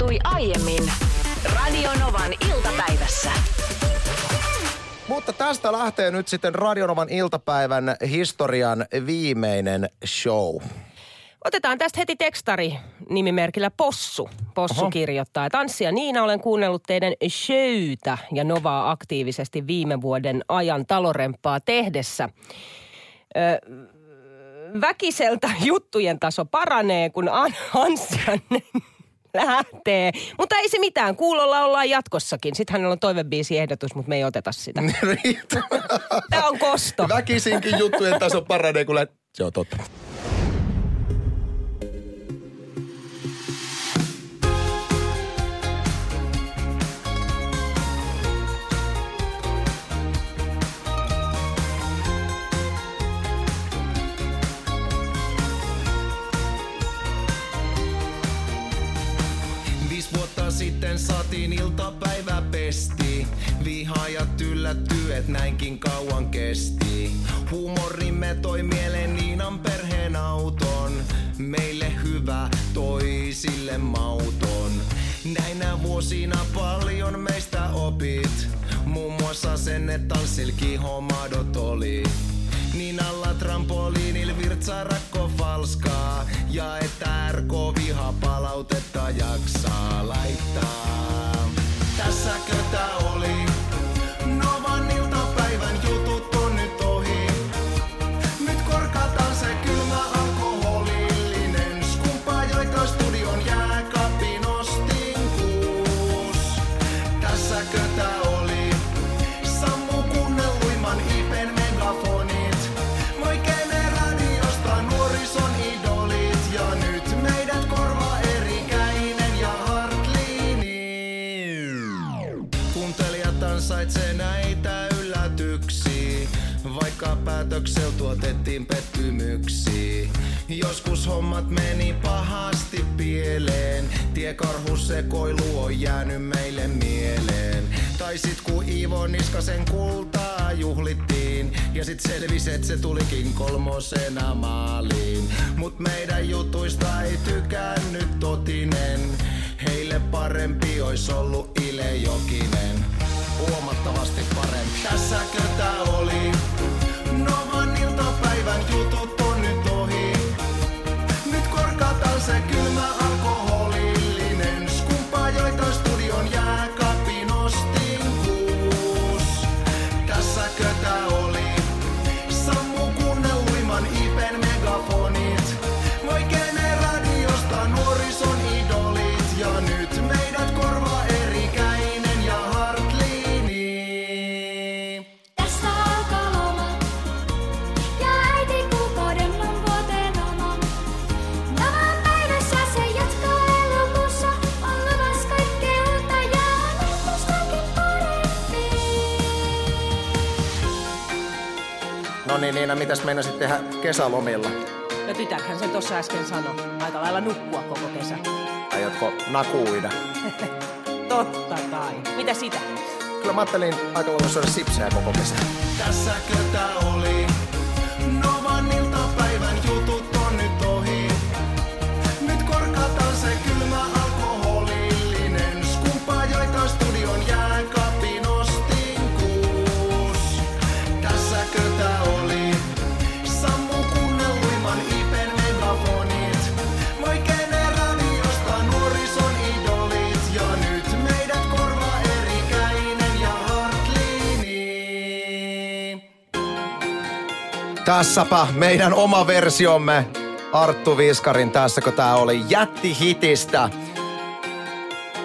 tapahtui aiemmin Radionovan iltapäivässä. Mutta tästä lähtee nyt sitten Radionovan iltapäivän historian viimeinen show. Otetaan tästä heti tekstari nimimerkillä Possu. Possu Oho. kirjoittaa, että Anssi ja Niina olen kuunnellut teidän showta ja Novaa aktiivisesti viime vuoden ajan talorempaa tehdessä. Ö, väkiseltä juttujen taso paranee, kun An- Anssi lähtee. Mutta ei se mitään, kuulolla ollaan jatkossakin. Sitten hänellä on toivebiisi-ehdotus, mutta me ei oteta sitä. Tämä on kosto. Väkisinkin juttujen taso paranee, kun läht... Se on totta. Sitten saatiin iltapäivä pesti. Vihaajat yllätty, et näinkin kauan kesti. Huumorimme toi mieleen Niinan perheen auton. Meille hyvä, toisille mauton. Näinä vuosina paljon meistä opit. Muun muassa sen, että silki homadot oli. Niin alla trampoliinil virtsaa rakko falskaa. Ja että RK viha palautetta jaksaa laittaa. Tässäkö tää oli? Kolmosena maaliin. Mut meidän jutuista ei tykännyt totinen, heille parempi ois ollut Ile Jokinen. Huomattavasti parempi. Tässäkö tää oli? No niin, Niina, mitäs meinasit tehdä kesälomilla? No tytärhän sen tuossa äsken sanoi. Aika lailla nukkua koko kesä. Aiotko nakuida? Totta kai. Mitä sitä? Kyllä mä ajattelin aika lailla syödä sipsejä koko kesän. Tässäkö tää oli? Tässäpä meidän oma versiomme Arttu Viskarin tässä, kun tää oli jättihitistä.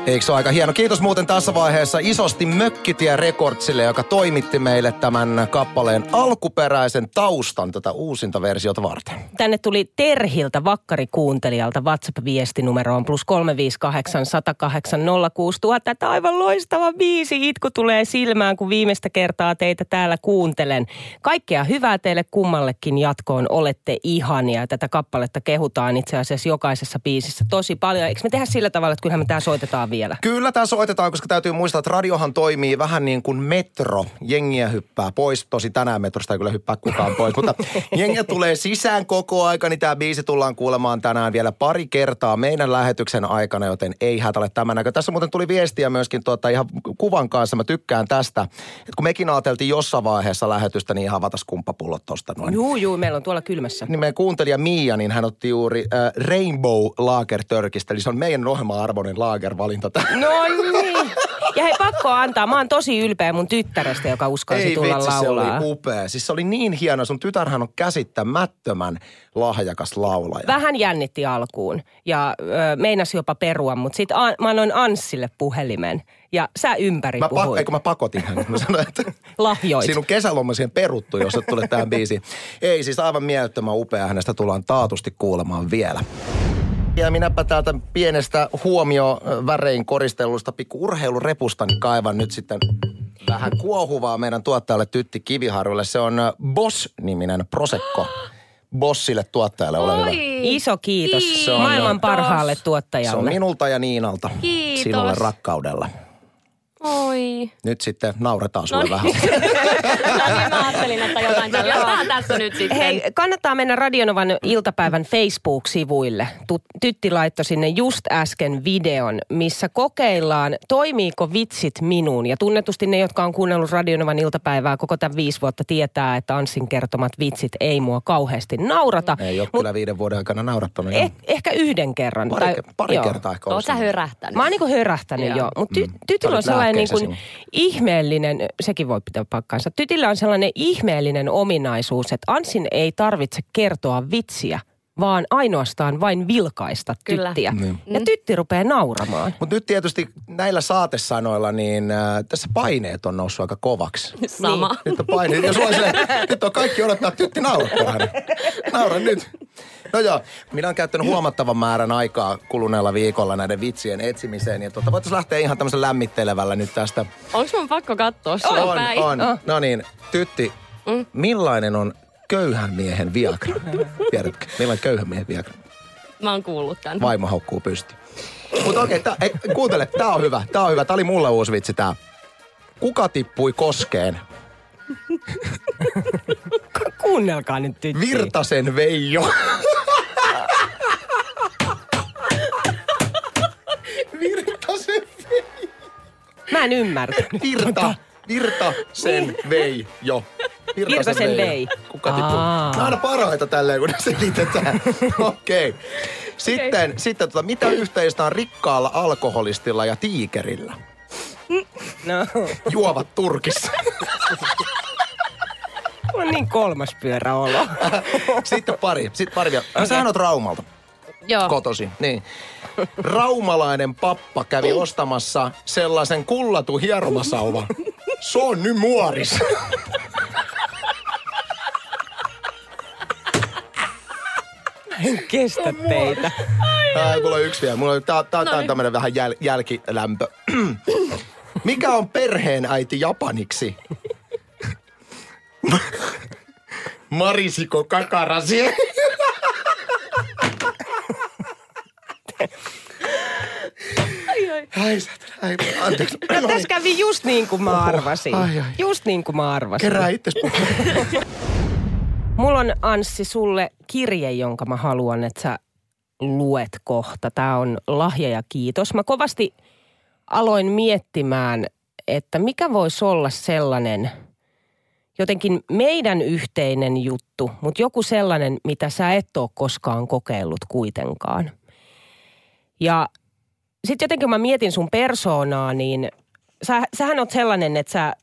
Eikö se ole aika hieno? Kiitos muuten tässä vaiheessa isosti Mökkitie Recordsille, joka toimitti meille tämän kappaleen alkuperäisen taustan tätä uusinta versiota varten. Tänne tuli Terhiltä vakkarikuuntelijalta WhatsApp-viesti numeroon plus 358 108 06000. Että aivan loistava biisi. Itku tulee silmään, kun viimeistä kertaa teitä täällä kuuntelen. Kaikkea hyvää teille kummallekin jatkoon. Olette ihania. Tätä kappaletta kehutaan itse asiassa jokaisessa biisissä tosi paljon. Eikö me tehdä sillä tavalla, että kyllähän me tää soitetaan vielä. Kyllä tämä soitetaan, koska täytyy muistaa, että radiohan toimii vähän niin kuin metro. Jengiä hyppää pois. Tosi tänään metrosta ei kyllä hyppää kukaan pois, mutta jengiä tulee sisään koko aika, niin tämä biisi tullaan kuulemaan tänään vielä pari kertaa meidän lähetyksen aikana, joten ei hätäle tämän näkö. Tässä muuten tuli viestiä myöskin tuota, ihan kuvan kanssa. Mä tykkään tästä, että kun mekin ajateltiin jossain vaiheessa lähetystä, niin ihan vatas kumppapullot tosta noin. Juu, juu, meillä on tuolla kylmässä. Niin meidän kuuntelija Mia, niin hän otti juuri äh, Rainbow Lager Törkistä, eli se on meidän ohjelma-arvoinen lagervalinta. No niin. Ja hei, pakko antaa. Mä oon tosi ylpeä mun tyttärestä, joka uskalsi Ei tulla vitsi, se laulaa. oli upea. Siis se oli niin hieno. Sun tytärhän on käsittämättömän lahjakas laulaja. Vähän jännitti alkuun ja ö, meinasi jopa perua, mutta sitten mä annoin Anssille puhelimen ja sä ympäri Mä, puhuit. eikö mä pakotin hänet. Mä sanoin, että Lahjoit. sinun kesäloma siihen peruttu, jos et tule tähän biisiin. Ei, siis aivan mielettömän upea. Hänestä tullaan taatusti kuulemaan vielä. Ja minäpä täältä pienestä huomio värein koristellusta pikku urheilurepusta niin kaivan nyt sitten vähän kuohuvaa meidän tuottajalle Tytti Kiviharjulle. Se on Boss-niminen Prosecco. Bossille tuottajalle, ole hyvä. Iso kiitos, Kiitos. Se on maailman parhaalle Se tuottajalle. on minulta ja Niinalta. Kiitos. Sinulle rakkaudella. Oi. Nyt sitten nauretaan sulle No vähän. No niin, mä ajattelin, että jotain tällaista tässä nyt sitten. Hei, kannattaa mennä Radionovan iltapäivän Facebook-sivuille. Tytti laittoi sinne just äsken videon, missä kokeillaan, toimiiko vitsit minuun. Ja tunnetusti ne, jotka on kuunnellut Radionovan iltapäivää koko tämän viisi vuotta, tietää, että Anssin kertomat vitsit ei mua kauheasti naurata. Ei ole Mut kyllä viiden vuoden aikana naurattanut. eh, ehkä yhden kerran. Pari, tai- pari joo. kertaa ehkä Oot sä hörähtänyt? Mä oon niinku hörähtänyt Joo. jo, mutta ty- Mm. tytillä on Olet sellainen niinku lääkkeissä ihmeellinen, sekin voi pitää paikkaansa. Tytillä on sellainen ihmeellinen ominaisuus, että Ansin ei tarvitse kertoa vitsiä, vaan ainoastaan vain vilkaista Kyllä. tyttiä. Niin. Ja tytti rupeaa nauramaan. Mutta nyt tietysti näillä saatesanoilla, niin äh, tässä paineet on noussut aika kovaksi. Sama. Niin. Nyt on paineet. Jos sulla on silleen, nyt on kaikki odottaa, että tytti naurattaa Naura nyt. No joo, minä olen käyttänyt huomattavan määrän aikaa kuluneella viikolla näiden vitsien etsimiseen. Ja tota, voitaisiin lähteä ihan tämmöisen lämmittelevällä nyt tästä. Onks mun pakko katsoa sua On, päin? on. No niin, tytti, millainen on köyhän miehen viagra? Tiedätkö, millainen köyhän miehen viagra? Mä oon kuullut tän. Vaimo haukkuu pysti. Mutta okei, okay, kuuntele, tää on hyvä, tää on hyvä. Tää oli mulle uusi vitsi tää. Kuka tippui koskeen? Kuunnelkaa nyt tytti. Virtasen Veijo. En ymmärtänyt. Virta. Virtasen Veijo. Virtasen vei. Kuka tippui? Aa. Nämä on aina parhaita tälleen, kun ne selitetään. Okei. Okay. Sitten, sitten tota, mitä yhteistä on rikkaalla alkoholistilla ja tiikerillä? No, Juovat Turkissa. mulla on niin kolmas pyörä olo. Sitten pari. Sitten pari vielä. Okay. Sähän oot Raumalta Joo. kotosi. Niin. Raumalainen pappa kävi ostamassa sellaisen kullatun hieromasauvan. Se on nyt muoris. En kestä teitä. Ai, mulla on yksi vielä. Mulla on, tää, tää, tää on tämmönen vähän jäl, jälkilämpö. Mikä on perheen äiti japaniksi? Marisiko kakarasi? Ai, ai, anteeksi. No, No tässä kävi just niin kuin mä arvasin. Ai, ai. Just niin kuin mä arvasin. Kerää itses Mulla on Anssi sulle kirje, jonka mä haluan, että sä luet kohta. Tämä on lahja ja kiitos. Mä kovasti aloin miettimään, että mikä voisi olla sellainen jotenkin meidän yhteinen juttu, mutta joku sellainen, mitä sä et ole koskaan kokeillut kuitenkaan. Ja sitten jotenkin kun mä mietin sun persoonaa, niin sä, sähän on sellainen, että sä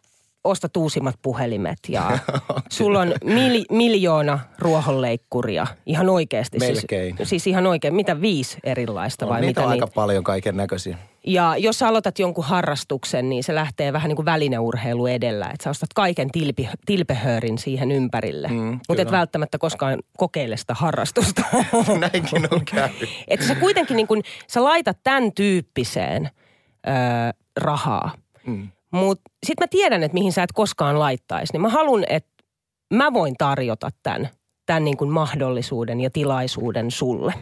ostat uusimmat puhelimet ja sulla on mil, miljoona ruohonleikkuria. Ihan oikeasti. Melkein. Siis, siis ihan oikein. Mitä viisi erilaista vai niitä mitä on aika niitä? paljon kaiken näköisiä. Ja jos sä aloitat jonkun harrastuksen, niin se lähtee vähän niin kuin välineurheilu edellä. Että sä ostat kaiken tilpi, tilpehöörin siihen ympärille. Mm, Mutta et välttämättä koskaan kokeile sitä harrastusta. Näinkin on käynyt. että sä kuitenkin niin kun, sä laitat tämän tyyppiseen ö, rahaa. Mm. Mutta sit mä tiedän, että mihin sä et koskaan laittaisi. Niin mä haluan, että mä voin tarjota tämän tämän niin kuin mahdollisuuden ja tilaisuuden sulle.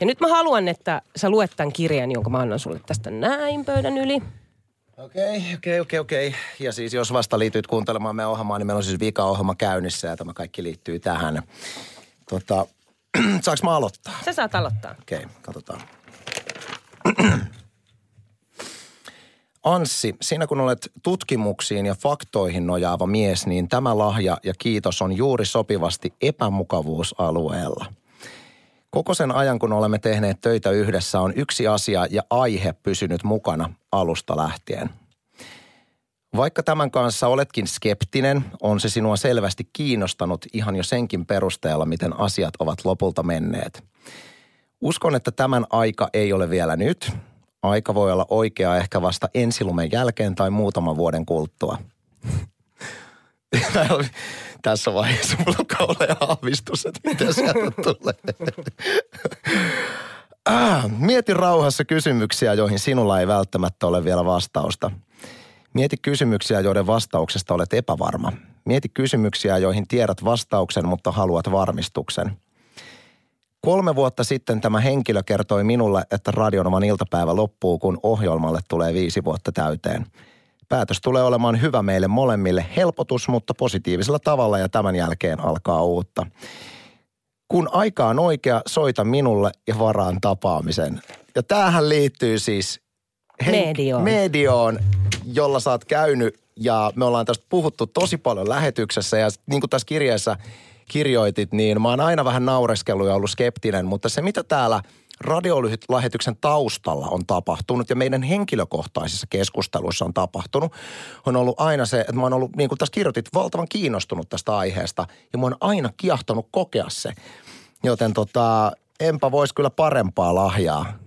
Ja nyt mä haluan, että sä luet tämän kirjan, jonka mä annan sulle tästä näin pöydän yli. Okei, okei, okei, okei. Ja siis jos vasta liityt kuuntelemaan meidän ohjelmaa, niin meillä on siis vika-ohjelma käynnissä ja tämä kaikki liittyy tähän. Tota, saanko mä aloittaa? Sä saat aloittaa. Okei, katsotaan. Anssi, sinä kun olet tutkimuksiin ja faktoihin nojaava mies, niin tämä lahja ja kiitos on juuri sopivasti epämukavuusalueella. Koko sen ajan, kun olemme tehneet töitä yhdessä, on yksi asia ja aihe pysynyt mukana alusta lähtien. Vaikka tämän kanssa oletkin skeptinen, on se sinua selvästi kiinnostanut ihan jo senkin perusteella, miten asiat ovat lopulta menneet. Uskon, että tämän aika ei ole vielä nyt. Aika voi olla oikea ehkä vasta ensilumen jälkeen tai muutaman vuoden kuluttua. Tässä vaiheessa mulla on kauhean aavistus, että mitä sieltä tulee. Ah, mieti rauhassa kysymyksiä, joihin sinulla ei välttämättä ole vielä vastausta. Mieti kysymyksiä, joiden vastauksesta olet epävarma. Mieti kysymyksiä, joihin tiedät vastauksen, mutta haluat varmistuksen. Kolme vuotta sitten tämä henkilö kertoi minulle, että Radionoman iltapäivä loppuu, kun ohjelmalle tulee viisi vuotta täyteen. Päätös tulee olemaan hyvä meille molemmille, helpotus, mutta positiivisella tavalla ja tämän jälkeen alkaa uutta. Kun aika on oikea, soita minulle ja varaan tapaamisen. Ja tämähän liittyy siis Medioon. medioon, jolla sä oot käynyt ja me ollaan tästä puhuttu tosi paljon lähetyksessä ja niin kuin tässä kirjeessä kirjoitit, niin mä oon aina vähän naureskellut ja ollut skeptinen, mutta se mitä täällä radiolähetyksen taustalla on tapahtunut ja meidän henkilökohtaisissa keskusteluissa on tapahtunut, on ollut aina se, että mä oon ollut, niin kuin tässä kirjoitit, valtavan kiinnostunut tästä aiheesta ja mä oon aina kiahtanut kokea se. Joten tota, enpä voisi kyllä parempaa lahjaa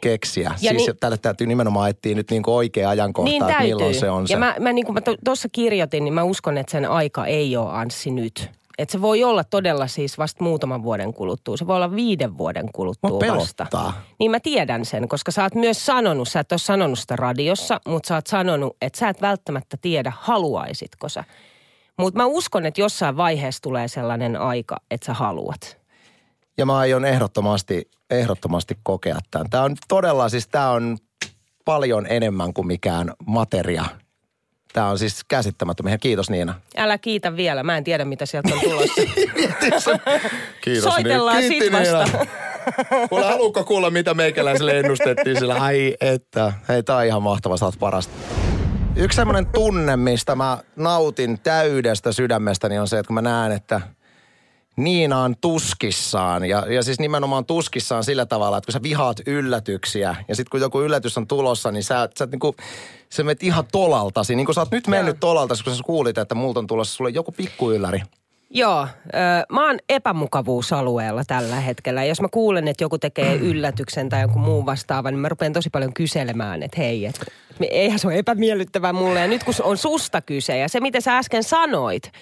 keksiä. Ja siis niin- tälle täytyy nimenomaan etsiä nyt niin kuin oikea ajankohta, Niin että milloin se on se. Ja mä, mä niin kuin mä tuossa kirjoitin, niin mä uskon, että sen aika ei ole Anssi nyt. Että se voi olla todella siis vasta muutaman vuoden kuluttua. Se voi olla viiden vuoden kuluttua Mua vasta. Niin mä tiedän sen, koska sä oot myös sanonut, sä et ole sanonut sitä radiossa, mutta sä oot sanonut, että sä et välttämättä tiedä, haluaisitko sä. Mutta mä uskon, että jossain vaiheessa tulee sellainen aika, että sä haluat. Ja mä aion ehdottomasti, ehdottomasti kokea tämän. Tämä on todella, siis tämä on paljon enemmän kuin mikään materia. Tämä on siis käsittämätön. Ihan kiitos Niina. Älä kiitä vielä, mä en tiedä mitä sieltä on tulossa. Kiitos Soitellaan Niina. sit vasta. Kuule, haluatko kuulla, mitä meikäläiselle ennustettiin sillä? Ai että, hei tää on ihan mahtava, sä oot parasta. Yksi semmoinen tunne, mistä mä nautin täydestä sydämestäni on se, että kun mä näen, että Niina on tuskissaan. Ja, ja siis nimenomaan tuskissaan sillä tavalla, että kun sä vihaat yllätyksiä ja sitten kun joku yllätys on tulossa, niin sä, sä, niinku, sä menet ihan tolaltasi. Niin kuin sä oot nyt mennyt tolaltasi, kun sä kuulit, että multa on tulossa sulle joku pikkuylläri. Joo, ö, mä oon epämukavuusalueella tällä hetkellä. Jos mä kuulen, että joku tekee yllätyksen tai joku muu vastaava, niin mä rupean tosi paljon kyselemään, että hei, että eihän se ole epämiellyttävää mulle. Ja nyt kun on susta kyse ja se, mitä sä äsken sanoit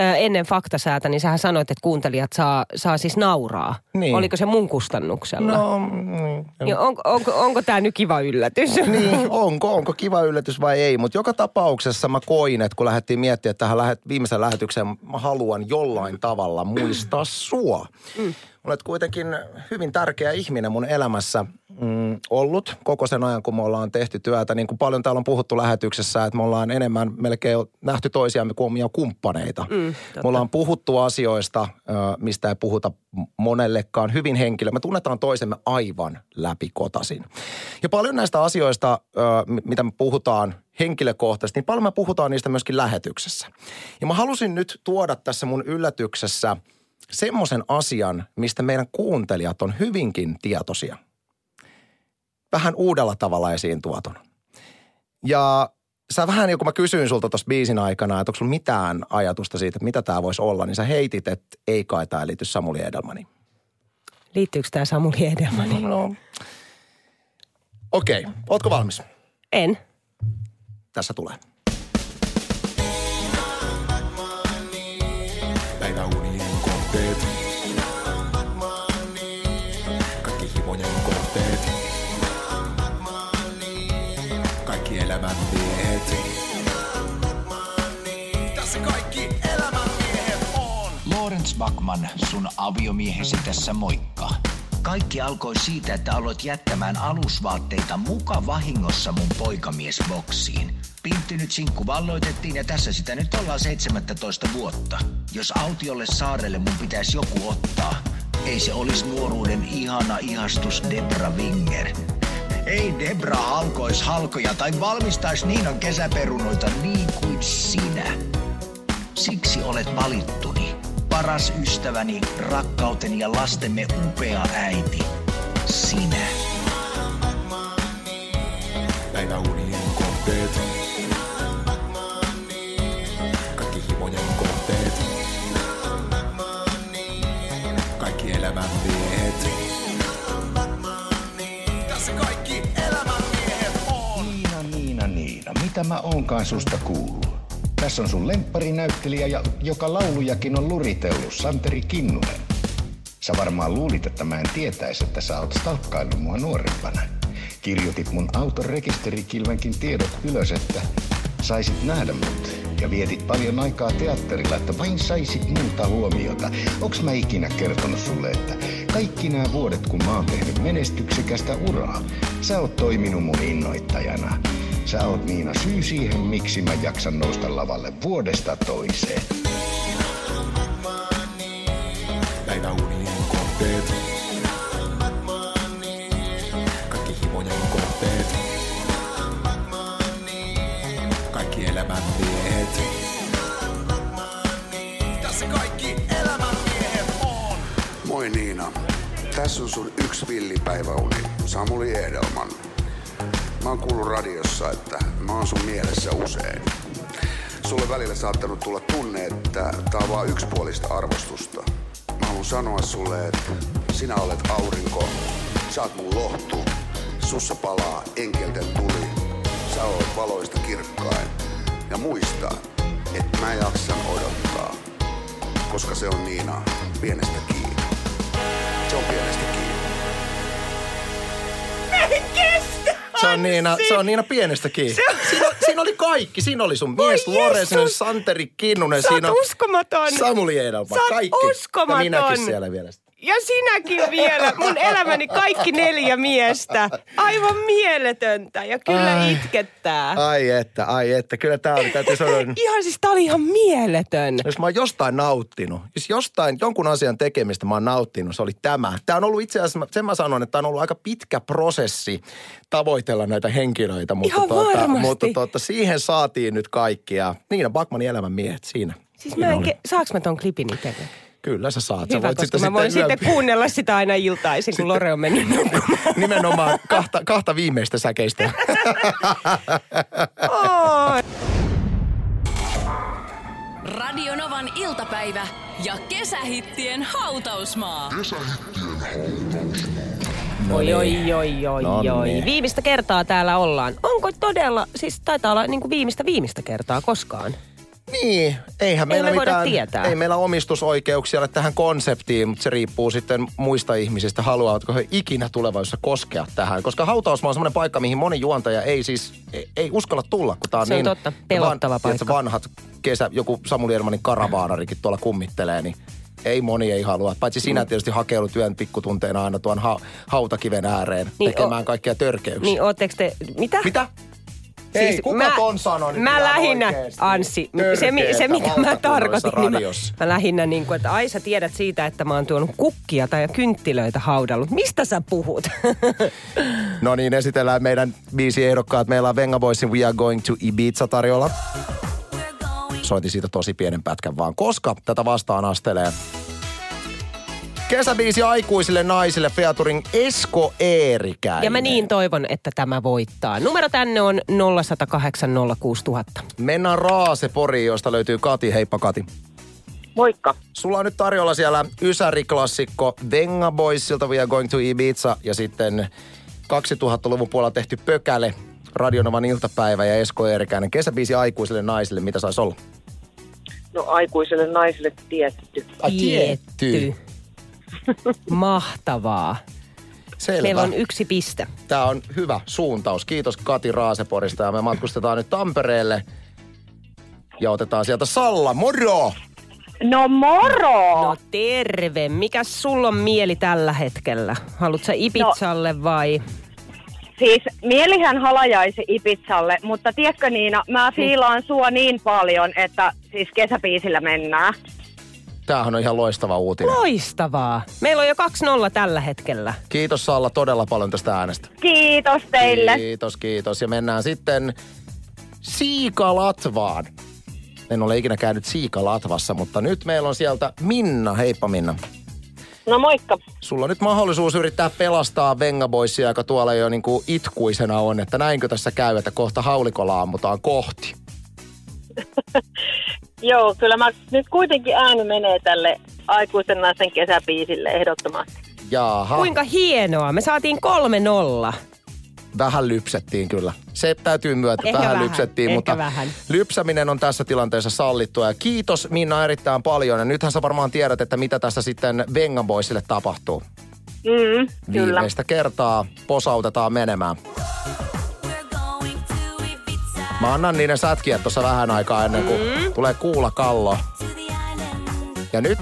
ennen faktasäätä, niin sähän sanoit, että kuuntelijat saa, saa siis nauraa. Niin. Oliko se mun kustannuksella? No, mm, Niin onko, onko, onko tämä nyt kiva yllätys? niin, onko, onko kiva yllätys vai ei. Mutta joka tapauksessa mä koin, että kun lähdettiin miettimään tähän lähet, viimeisen lähetykseen, mä haluan jollain tavalla muistaa sua. Mm. Olet kuitenkin hyvin tärkeä ihminen mun elämässä mm, ollut koko sen ajan, kun me ollaan tehty työtä. Niin kuin paljon täällä on puhuttu lähetyksessä, että me ollaan enemmän melkein nähty toisiamme kuin omia kumppaneita. Mm, me ollaan puhuttu asioista, mistä ei puhuta monellekaan hyvin henkilö. Me tunnetaan toisemme aivan läpikotasin. Ja paljon näistä asioista, mitä me puhutaan henkilökohtaisesti, niin paljon me puhutaan niistä myöskin lähetyksessä. Ja mä halusin nyt tuoda tässä mun yllätyksessä semmoisen asian, mistä meidän kuuntelijat on hyvinkin tietoisia. Vähän uudella tavalla esiin tuotuna. Ja sä vähän, kun mä kysyin sulta tuossa biisin aikana, että onko sulla mitään ajatusta siitä, että mitä tämä voisi olla, niin sä heitit, että ei kai tämä liity Samuli Edelmaniin. Liittyykö tämä Samuli Edelmani? No. Okei, okay. ootko valmis? En. Tässä tulee. Lorenz Backman, sun aviomiehesi tässä moikka. Kaikki alkoi siitä, että aloit jättämään alusvaatteita muka vahingossa mun poikamiesboksiin. Pinttynyt sinkku valloitettiin ja tässä sitä nyt ollaan 17 vuotta. Jos autiolle saarelle mun pitäisi joku ottaa, ei se olisi nuoruuden ihana ihastus Debra Winger. Ei Debra halkois halkoja tai valmistais Niinan kesäperunoita niin kuin sinä. Siksi olet valittuni. Paras ystäväni, rakkauteni ja lastemme upea äiti. Sinä. Päiväunien kohteet. Kaikki himojen kohteet. Kaikki elämän miehet. Tässä kaikki elämän miehet on. Niina, Niina, Niina, mitä mä oonkaan susta kuullut? Tässä on sun lempparinäyttelijä, ja, joka laulujakin on luritellut, Santeri Kinnunen. Sä varmaan luulit, että mä en tietäisi, että sä oot stalkkaillut mua nuorempana. Kirjoitit mun auton rekisterikilvenkin tiedot ylös, että saisit nähdä mut. Ja vietit paljon aikaa teatterilla, että vain saisit muuta huomiota. Onks mä ikinä kertonut sulle, että kaikki nämä vuodet, kun mä oon tehnyt menestyksekästä uraa, sä oot toiminut mun innoittajana. Sä oot Niina syy siihen, miksi mä jaksan nousta lavalle vuodesta toiseen. Kohteet. Kaikki himojen kohteet. Kaikki elämän miehet. Tässä kaikki elämän miehet on. Moi Niina. Tässä on sun yksi villipäiväuni, Samuli Edelman. Mä oon kuullut radiossa, että mä oon sun mielessä usein. Sulle välillä saattanut tulla tunne, että tää on vaan yksipuolista arvostusta. Mä haluan sanoa sulle, että sinä olet aurinko, sä oot mun lohtu, sussa palaa enkelten tuli, sä oot valoista kirkkain. Ja muista, että mä jaksan odottaa, koska se on Niina pienestä kiinni. Se on pienestä kiinni. Se on Niina, se on Niina pienestä kiinni. Siinä, siinä oli kaikki. Siinä oli sun mies Lorenzen, Santeri Kinnunen. Sä siinä on uskomaton. Samuli Edelman. Sä Kaikki. uskomaton. Ja minäkin siellä vielä. Ja sinäkin vielä. Mun elämäni kaikki neljä miestä. Aivan mieletöntä. Ja kyllä Ai. itkettää. Ai että, ai että. Kyllä tää oli, täytyy sanoa. Ihan siis tää oli ihan mieletön. Jos mä oon jostain nauttinut, jos jostain jonkun asian tekemistä mä oon nauttinut, se oli tämä. Tämä on ollut itse asiassa, sen mä sanon, että tämä on ollut aika pitkä prosessi tavoitella näitä henkilöitä. Mutta, Ihan varmasti. mutta tuota, siihen saatiin nyt kaikki ja Niina Bakmanin elämän miehet siinä. Siis mä en, ke- saaks mä ton klipin itselleen? Kyllä sä saat. Sä Hyvä, voit koska mä voin yön- sitten kuunnella sitä aina iltaisin, kun Lore on mennyt nukkumaan. Nimenomaan kahta, kahta viimeistä säkeistä. Oi. Radio Novan iltapäivä ja kesähittien hautausmaa. Oi, oi, oi, oi, No oi. niin. Viimeistä kertaa täällä ollaan. Onko todella, siis taitaa olla niin kuin viimeistä viimeistä kertaa koskaan. Niin, eihän meillä me mitään, tietää. ei meillä omistusoikeuksia ole tähän konseptiin, mutta se riippuu sitten muista ihmisistä, haluavatko he ikinä tulevaisuudessa koskea tähän. Koska hautausmaa on semmoinen paikka, mihin moni juontaja ei siis, ei, ei uskalla tulla, kun tää on Se on niin... totta, pelottava van, paikka. vanhat kesä, joku Samuli Ermanin karavaanarikin tuolla kummittelee, niin ei moni ei halua. Paitsi Mm. sinä tietysti hakeudut yön pikkutunteina aina tuon ha- hautakiven ääreen Niin, tekemään o- kaikkia törkeyksiä. Niin ootteko te, mitä? Mitä? Ei, kuka ton sanoi Mä lähinnä, oikeesti? Anssi, se, se mitä mä tarkoitin, niin mä, mä lähinnä niin kuin, että ai sä tiedät siitä, että mä oon tuonut kukkia tai kynttilöitä haudallut. Mistä sä puhut? No niin, esitellään meidän biisi ehdokkaat. Meillä on Venga Boysin We Are Going to Ibiza tarjolla. Soitin siitä tosi pienen pätkän vaan, koska tätä vastaan astelee kesäbiisi aikuisille naisille featuring Esko Eerikäinen. ja mä niin toivon, että tämä voittaa. Numero tänne on 0108 06000. Mennään Raaseporiin, josta löytyy Kati. Heippa Kati. Moikka. Sulla on nyt tarjolla siellä Ysäri-klassikko Venga Boysilta We Are Going to Ibiza ja sitten 2000-luvun puolella tehty Pökäle, Radionovan iltapäivä ja Esko Eerikäinen. Kesäbiisi aikuisille naisille, mitä saisi olla? No aikuiselle naiselle tietty. Ai, tietty. Mahtavaa. Selvä. Meillä on yksi piste. Tämä on hyvä suuntaus. Kiitos Kati Raaseporista ja me matkustetaan nyt Tampereelle ja otetaan sieltä Salla. Moro! No moro! No terve. Mikäs sulla on mieli tällä hetkellä? Haluatko sä Ibizalle vai? Siis mielihän halajaisi Ibizalle, mutta tiedätkö Niina, mä fiilaan sua niin paljon, että siis kesäbiisillä mennään. Tämähän on ihan loistava uutinen. Loistavaa. Meillä on jo 2-0 tällä hetkellä. Kiitos Salla todella paljon tästä äänestä. Kiitos teille. Kiitos, kiitos. Ja mennään sitten Siikalatvaan. En ole ikinä käynyt Siikalatvassa, mutta nyt meillä on sieltä Minna. Heippa Minna. No moikka. Sulla on nyt mahdollisuus yrittää pelastaa Vengaboysia, joka tuolla jo niin kuin itkuisena on, että näinkö tässä käy, että kohta haulikolla ammutaan kohti. Joo, kyllä mä nyt kuitenkin ääni menee tälle aikuisen naisen kesäbiisille ehdottomasti. Jaha, Kuinka hienoa. Me saatiin 3-0. vähän lypsettiin kyllä. Se täytyy myötä, Ehkä vähän, vähän, lypsettiin, ehkä mutta vähän. lypsäminen on tässä tilanteessa sallittua. Ja kiitos Minna erittäin paljon. Ja nythän sä varmaan tiedät, että mitä tässä sitten Vengaboysille tapahtuu. Mm, kyllä. Viimeistä kertaa posautetaan menemään. Mä annan niiden sätkiä tuossa vähän aikaa ennen kuin Mm. tulee kuula kallo. Ja nyt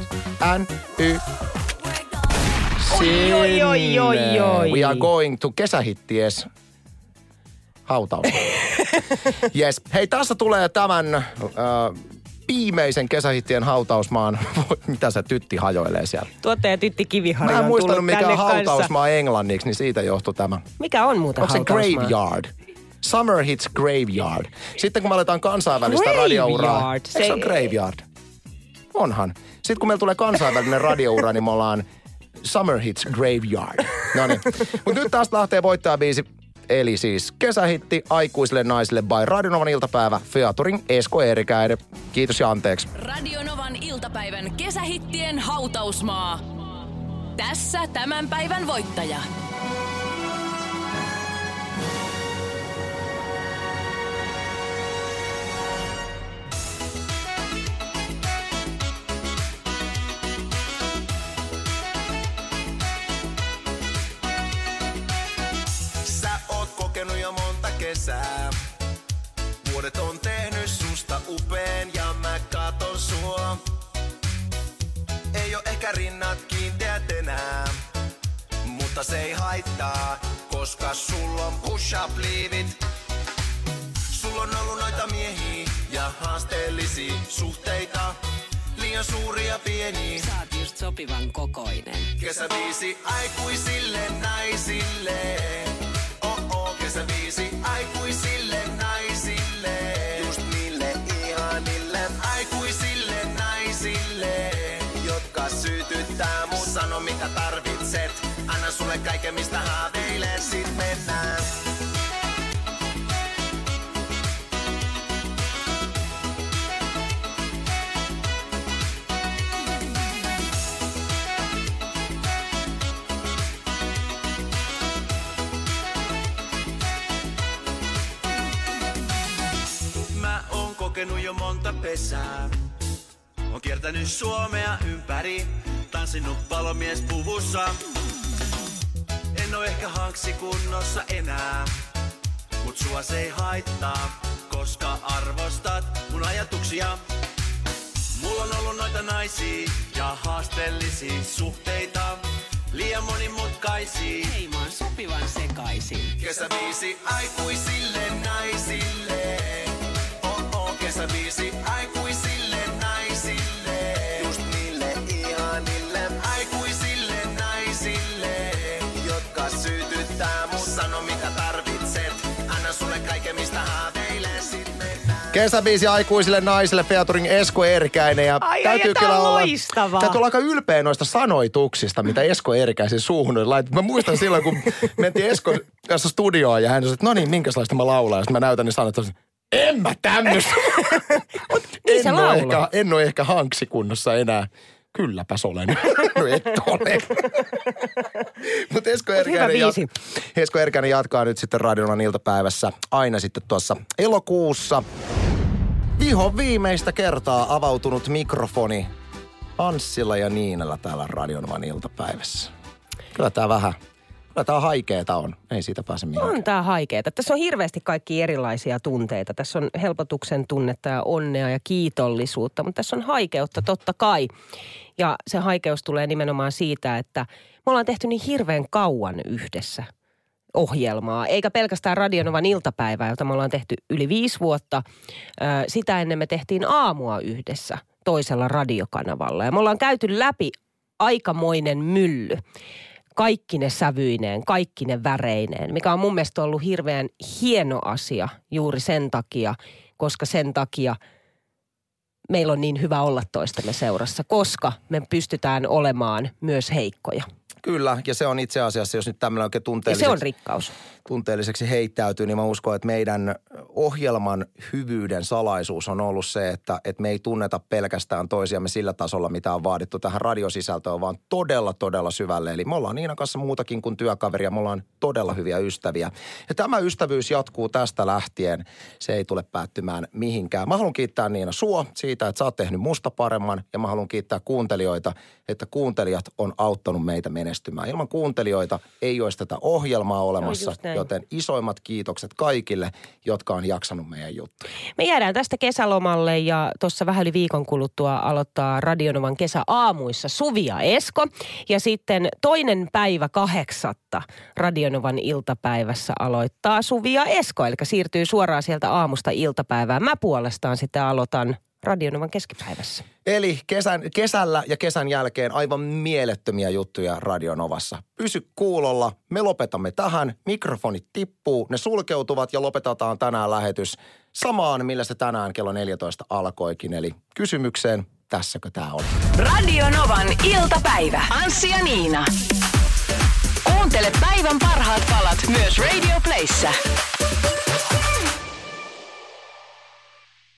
N, Y, Oi, oi, oi, oi, oi. We are going to kesähitties hautaus. yes. Hei, tässä tulee tämän äh, viimeisen kesähittien hautausmaan. Mitä se tytti hajoilee siellä? Tuottaja Tytti Kiviharja Mä en muistanut mikä on kanssa. hautausmaa englanniksi, niin siitä johtui tämä. Mikä on muuten Onko se graveyard? Summer Hits Graveyard. Sitten kun me aletaan kansainvälistä radiouraa. Se- Eikö se ole Graveyard? Onhan. Sitten kun meillä tulee kansainvälinen radioura, niin me ollaan Summer Hits Graveyard. No niin. Mutta nyt taas lähtee voittajabiisi. Eli siis kesähitti aikuisille naisille by Radionovan iltapäivä featuring Esko Eerikäinen. Kiitos ja anteeksi. Radionovan iltapäivän kesähittien hautausmaa. Tässä tämän päivän voittaja. Kesää. Vuodet on tehnyt susta upeen ja mä katon sua. Ei oo ehkä rinnat kiinteät enää. Mutta se ei haittaa, koska sulla on push-up liivit. Sulla on ollut noita miehiä ja haasteellisia suhteita. Liian suuria pieniä. Saat just sopivan kokoinen. Kesäviisi aikuisille naisille. Kesäviisi aikuisille naisille. Just niille ihanille aikuisille naisille. Jotka sytyttää mut. Sano mitä tarvitset. Anna sulle kaiken mistä haaveilet. Sit mennään. Pesää. On kiertänyt Suomea ympäri, tanssinut palomies puvussa. En oo ehkä hanksi kunnossa enää, mut sua se ei haittaa, koska arvostat mun ajatuksia. Mulla on ollut noita naisia ja haasteellisia suhteita, liian monimutkaisia. Hei, mä oon sopivan sekaisin. Kesäviisi aikuisille naisille. Kesäviisi aikuisille naisille. Just niille ihanille aikuisille naisille. Jotka sytyttää mut. Sano mitä tarvitset. Anna sulle kaiken mistä. Sit mennään. Kesäbiisi aikuisille naisille featuring Esko Eerikäinen. Ja Ai, ai, ja tää on olla, loistavaa. täytyy olla aika ylpeä noista sanoituksista, mitä Esko Eerikäisen suuhun laitettu. Mä muistan silloin, kun mentiin Eskon kanssa studioon ja hän sanoi, että no niin, minkälaista mä laulan. Ja sitten mä näytän niin sanat, että en mä tämmöistä. Niin en, ole ehkä, en ole ehkä hanksikunnossa enää. Kylläpäs olen. no et ole. Mutta Esko, biisi. Esko jatkaa nyt sitten Radionan iltapäivässä aina sitten tuossa elokuussa. Viho viimeistä kertaa avautunut mikrofoni Anssilla ja Niinalla täällä Radionovan iltapäivässä. Kyllä tää vähän, Kyllä tää haikeeta on. Ei siitä pääse mihinkään. On tää haikeeta. Tässä on hirveästi kaikki erilaisia tunteita. Tässä on helpotuksen tunnetta ja onnea ja kiitollisuutta, mutta tässä on haikeutta totta kai. Ja se haikeus tulee nimenomaan siitä, että me ollaan tehty niin hirveän kauan yhdessä ohjelmaa, eikä pelkästään Radionovan iltapäivää, jota me ollaan tehty yli viisi vuotta. Sitä ennen me tehtiin aamua yhdessä toisella radiokanavalla. Ja me ollaan käyty läpi aikamoinen mylly kaikki ne sävyineen, kaikki ne väreineen, mikä on mun mielestä ollut hirveän hieno asia juuri sen takia, koska sen takia meillä on niin hyvä olla toistemme seurassa, koska me pystytään olemaan myös heikkoja. Kyllä, ja se on itse asiassa, jos nyt tämmöinen oikein Ja tunteelliseksi, se on rikkaus. tunteelliseksi heittäytyy, niin mä uskon, että meidän ohjelman hyvyyden salaisuus on ollut se, että, että me ei tunneta pelkästään toisiamme sillä tasolla, mitä on vaadittu tähän radiosisältöön, vaan todella, todella syvälle. Eli me ollaan Niinan kanssa muutakin kuin työkaveria, me ollaan todella hyviä ystäviä. Ja tämä ystävyys jatkuu tästä lähtien. Se ei tule päättymään mihinkään. Mä haluan kiittää Niina sua siitä, että sä oot tehnyt musta paremman, ja mä haluan kiittää kuuntelijoita, että kuuntelijat on auttanut meitä menestymään. Ilman kuuntelijoita ei olisi tätä ohjelmaa olemassa, näin. joten isoimmat kiitokset kaikille, jotka on jaksanut meidän juttuja. Me jäädään tästä kesälomalle ja tuossa vähän yli viikon kuluttua aloittaa Radionovan kesäaamuissa Suvi ja Esko. Ja sitten toinen päivä kahdeksatta Radionovan iltapäivässä aloittaa Suvi ja Esko. Eli siirtyy suoraan sieltä aamusta iltapäivään. Mä puolestaan sitten aloitan Radionovan keskipäivässä. Eli kesän, kesällä ja kesän jälkeen aivan mielettömiä juttuja Radionovassa. Pysy kuulolla, me lopetamme tähän, mikrofonit tippuu, ne sulkeutuvat ja lopetetaan tänään lähetys samaan, millä se tänään kello 14 alkoikin. Eli kysymykseen, tässäkö tämä oli? Radio Novan iltapäivä. Anssi ja Niina. Kuuntele päivän parhaat palat myös Radio Playssä.